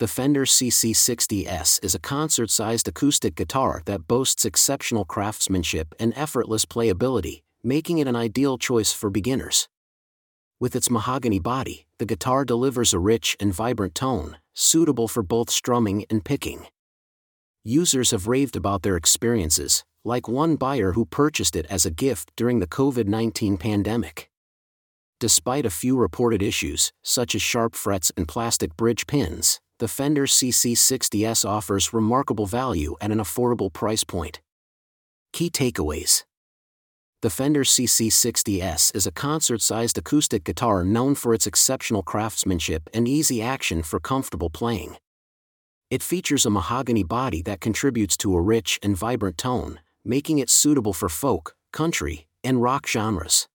the Fender CC60S is a concert sized acoustic guitar that boasts exceptional craftsmanship and effortless playability, making it an ideal choice for beginners. With its mahogany body, the guitar delivers a rich and vibrant tone, suitable for both strumming and picking. Users have raved about their experiences, like one buyer who purchased it as a gift during the COVID 19 pandemic. Despite a few reported issues, such as sharp frets and plastic bridge pins, the Fender CC60S offers remarkable value at an affordable price point. Key takeaways The Fender CC60S is a concert sized acoustic guitar known for its exceptional craftsmanship and easy action for comfortable playing. It features a mahogany body that contributes to a rich and vibrant tone, making it suitable for folk, country, and rock genres.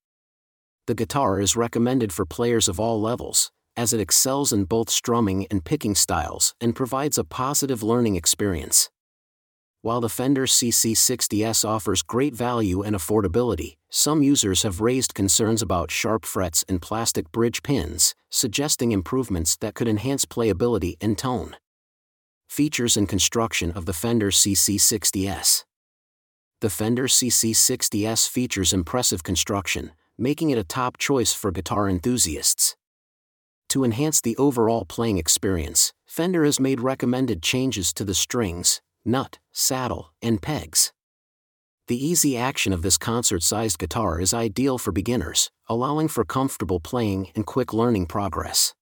The guitar is recommended for players of all levels, as it excels in both strumming and picking styles and provides a positive learning experience. While the Fender CC60S offers great value and affordability, some users have raised concerns about sharp frets and plastic bridge pins, suggesting improvements that could enhance playability and tone. Features and construction of the Fender CC60S The Fender CC60S features impressive construction, making it a top choice for guitar enthusiasts. To enhance the overall playing experience, Fender has made recommended changes to the strings, nut, saddle, and pegs. The easy action of this concert sized guitar is ideal for beginners, allowing for comfortable playing and quick learning progress.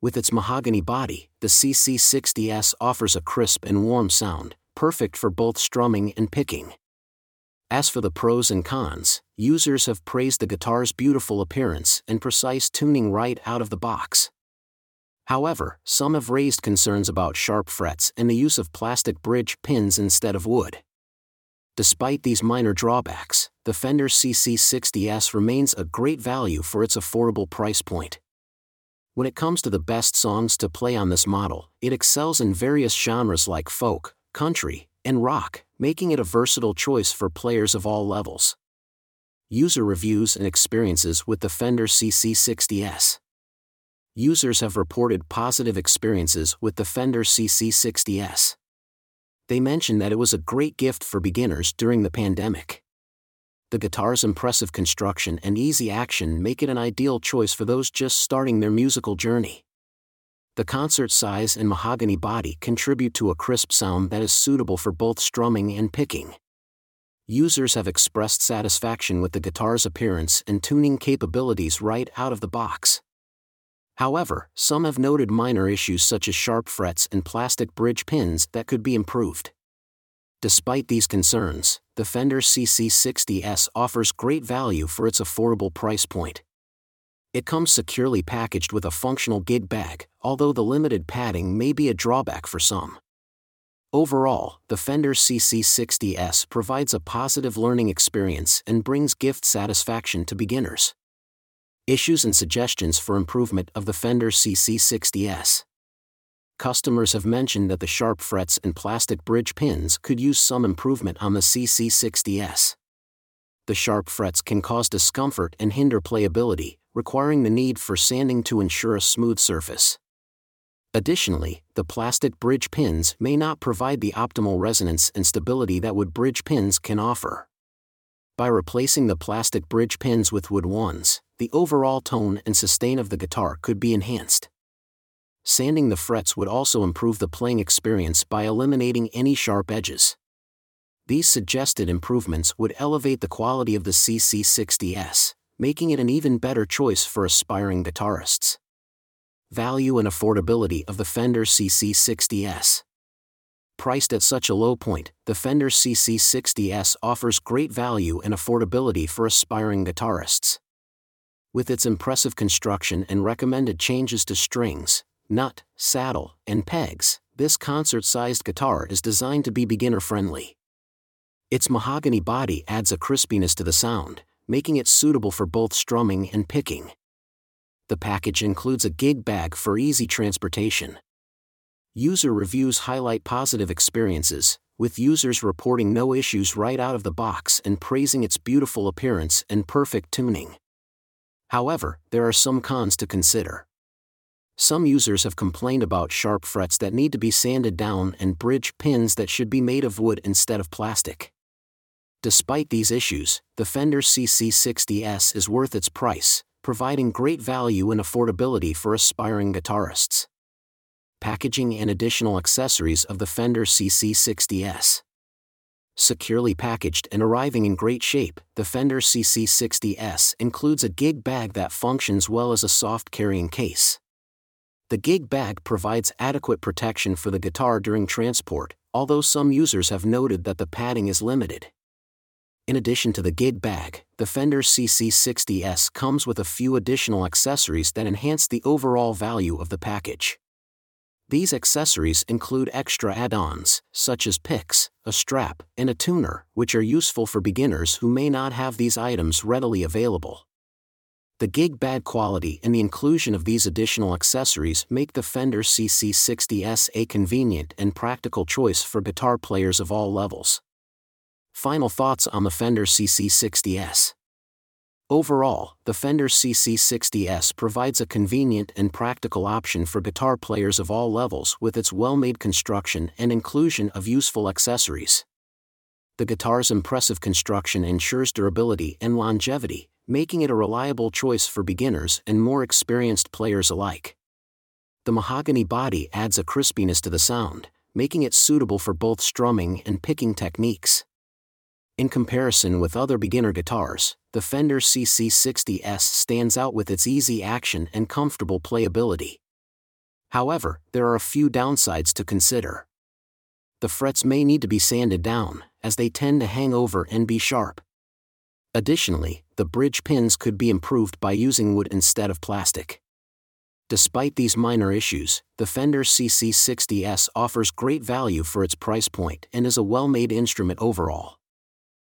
With its mahogany body, the CC60S offers a crisp and warm sound, perfect for both strumming and picking. As for the pros and cons, users have praised the guitar's beautiful appearance and precise tuning right out of the box. However, some have raised concerns about sharp frets and the use of plastic bridge pins instead of wood. Despite these minor drawbacks, the Fender CC60S remains a great value for its affordable price point. When it comes to the best songs to play on this model, it excels in various genres like folk, country, and rock, making it a versatile choice for players of all levels. User reviews and experiences with the Fender CC60S. Users have reported positive experiences with the Fender CC60S. They mentioned that it was a great gift for beginners during the pandemic. The guitar's impressive construction and easy action make it an ideal choice for those just starting their musical journey. The concert size and mahogany body contribute to a crisp sound that is suitable for both strumming and picking. Users have expressed satisfaction with the guitar's appearance and tuning capabilities right out of the box. However, some have noted minor issues such as sharp frets and plastic bridge pins that could be improved. Despite these concerns, the Fender CC60S offers great value for its affordable price point. It comes securely packaged with a functional gig bag, although the limited padding may be a drawback for some. Overall, the Fender CC60S provides a positive learning experience and brings gift satisfaction to beginners. Issues and suggestions for improvement of the Fender CC60S. Customers have mentioned that the sharp frets and plastic bridge pins could use some improvement on the CC60S. The sharp frets can cause discomfort and hinder playability, requiring the need for sanding to ensure a smooth surface. Additionally, the plastic bridge pins may not provide the optimal resonance and stability that wood bridge pins can offer. By replacing the plastic bridge pins with wood ones, the overall tone and sustain of the guitar could be enhanced. Sanding the frets would also improve the playing experience by eliminating any sharp edges. These suggested improvements would elevate the quality of the CC60S, making it an even better choice for aspiring guitarists. Value and affordability of the Fender CC60S. Priced at such a low point, the Fender CC60S offers great value and affordability for aspiring guitarists. With its impressive construction and recommended changes to strings, nut, saddle, and pegs, this concert sized guitar is designed to be beginner friendly. Its mahogany body adds a crispiness to the sound, making it suitable for both strumming and picking. The package includes a gig bag for easy transportation. User reviews highlight positive experiences, with users reporting no issues right out of the box and praising its beautiful appearance and perfect tuning. However, there are some cons to consider. Some users have complained about sharp frets that need to be sanded down and bridge pins that should be made of wood instead of plastic. Despite these issues, the Fender CC60S is worth its price, providing great value and affordability for aspiring guitarists. Packaging and additional accessories of the Fender CC60S. Securely packaged and arriving in great shape, the Fender CC60S includes a gig bag that functions well as a soft carrying case. The gig bag provides adequate protection for the guitar during transport, although some users have noted that the padding is limited. In addition to the gig bag, the Fender CC60S comes with a few additional accessories that enhance the overall value of the package. These accessories include extra add-ons, such as picks, a strap, and a tuner, which are useful for beginners who may not have these items readily available. The gig bag quality and the inclusion of these additional accessories make the Fender CC60S a convenient and practical choice for guitar players of all levels. Final thoughts on the Fender CC60S. Overall, the Fender CC60S provides a convenient and practical option for guitar players of all levels with its well-made construction and inclusion of useful accessories. The guitar's impressive construction ensures durability and longevity, making it a reliable choice for beginners and more experienced players alike. The mahogany body adds a crispiness to the sound, making it suitable for both strumming and picking techniques. In comparison with other beginner guitars, the Fender CC60S stands out with its easy action and comfortable playability. However, there are a few downsides to consider. The frets may need to be sanded down, as they tend to hang over and be sharp. Additionally, the bridge pins could be improved by using wood instead of plastic. Despite these minor issues, the Fender CC60S offers great value for its price point and is a well made instrument overall.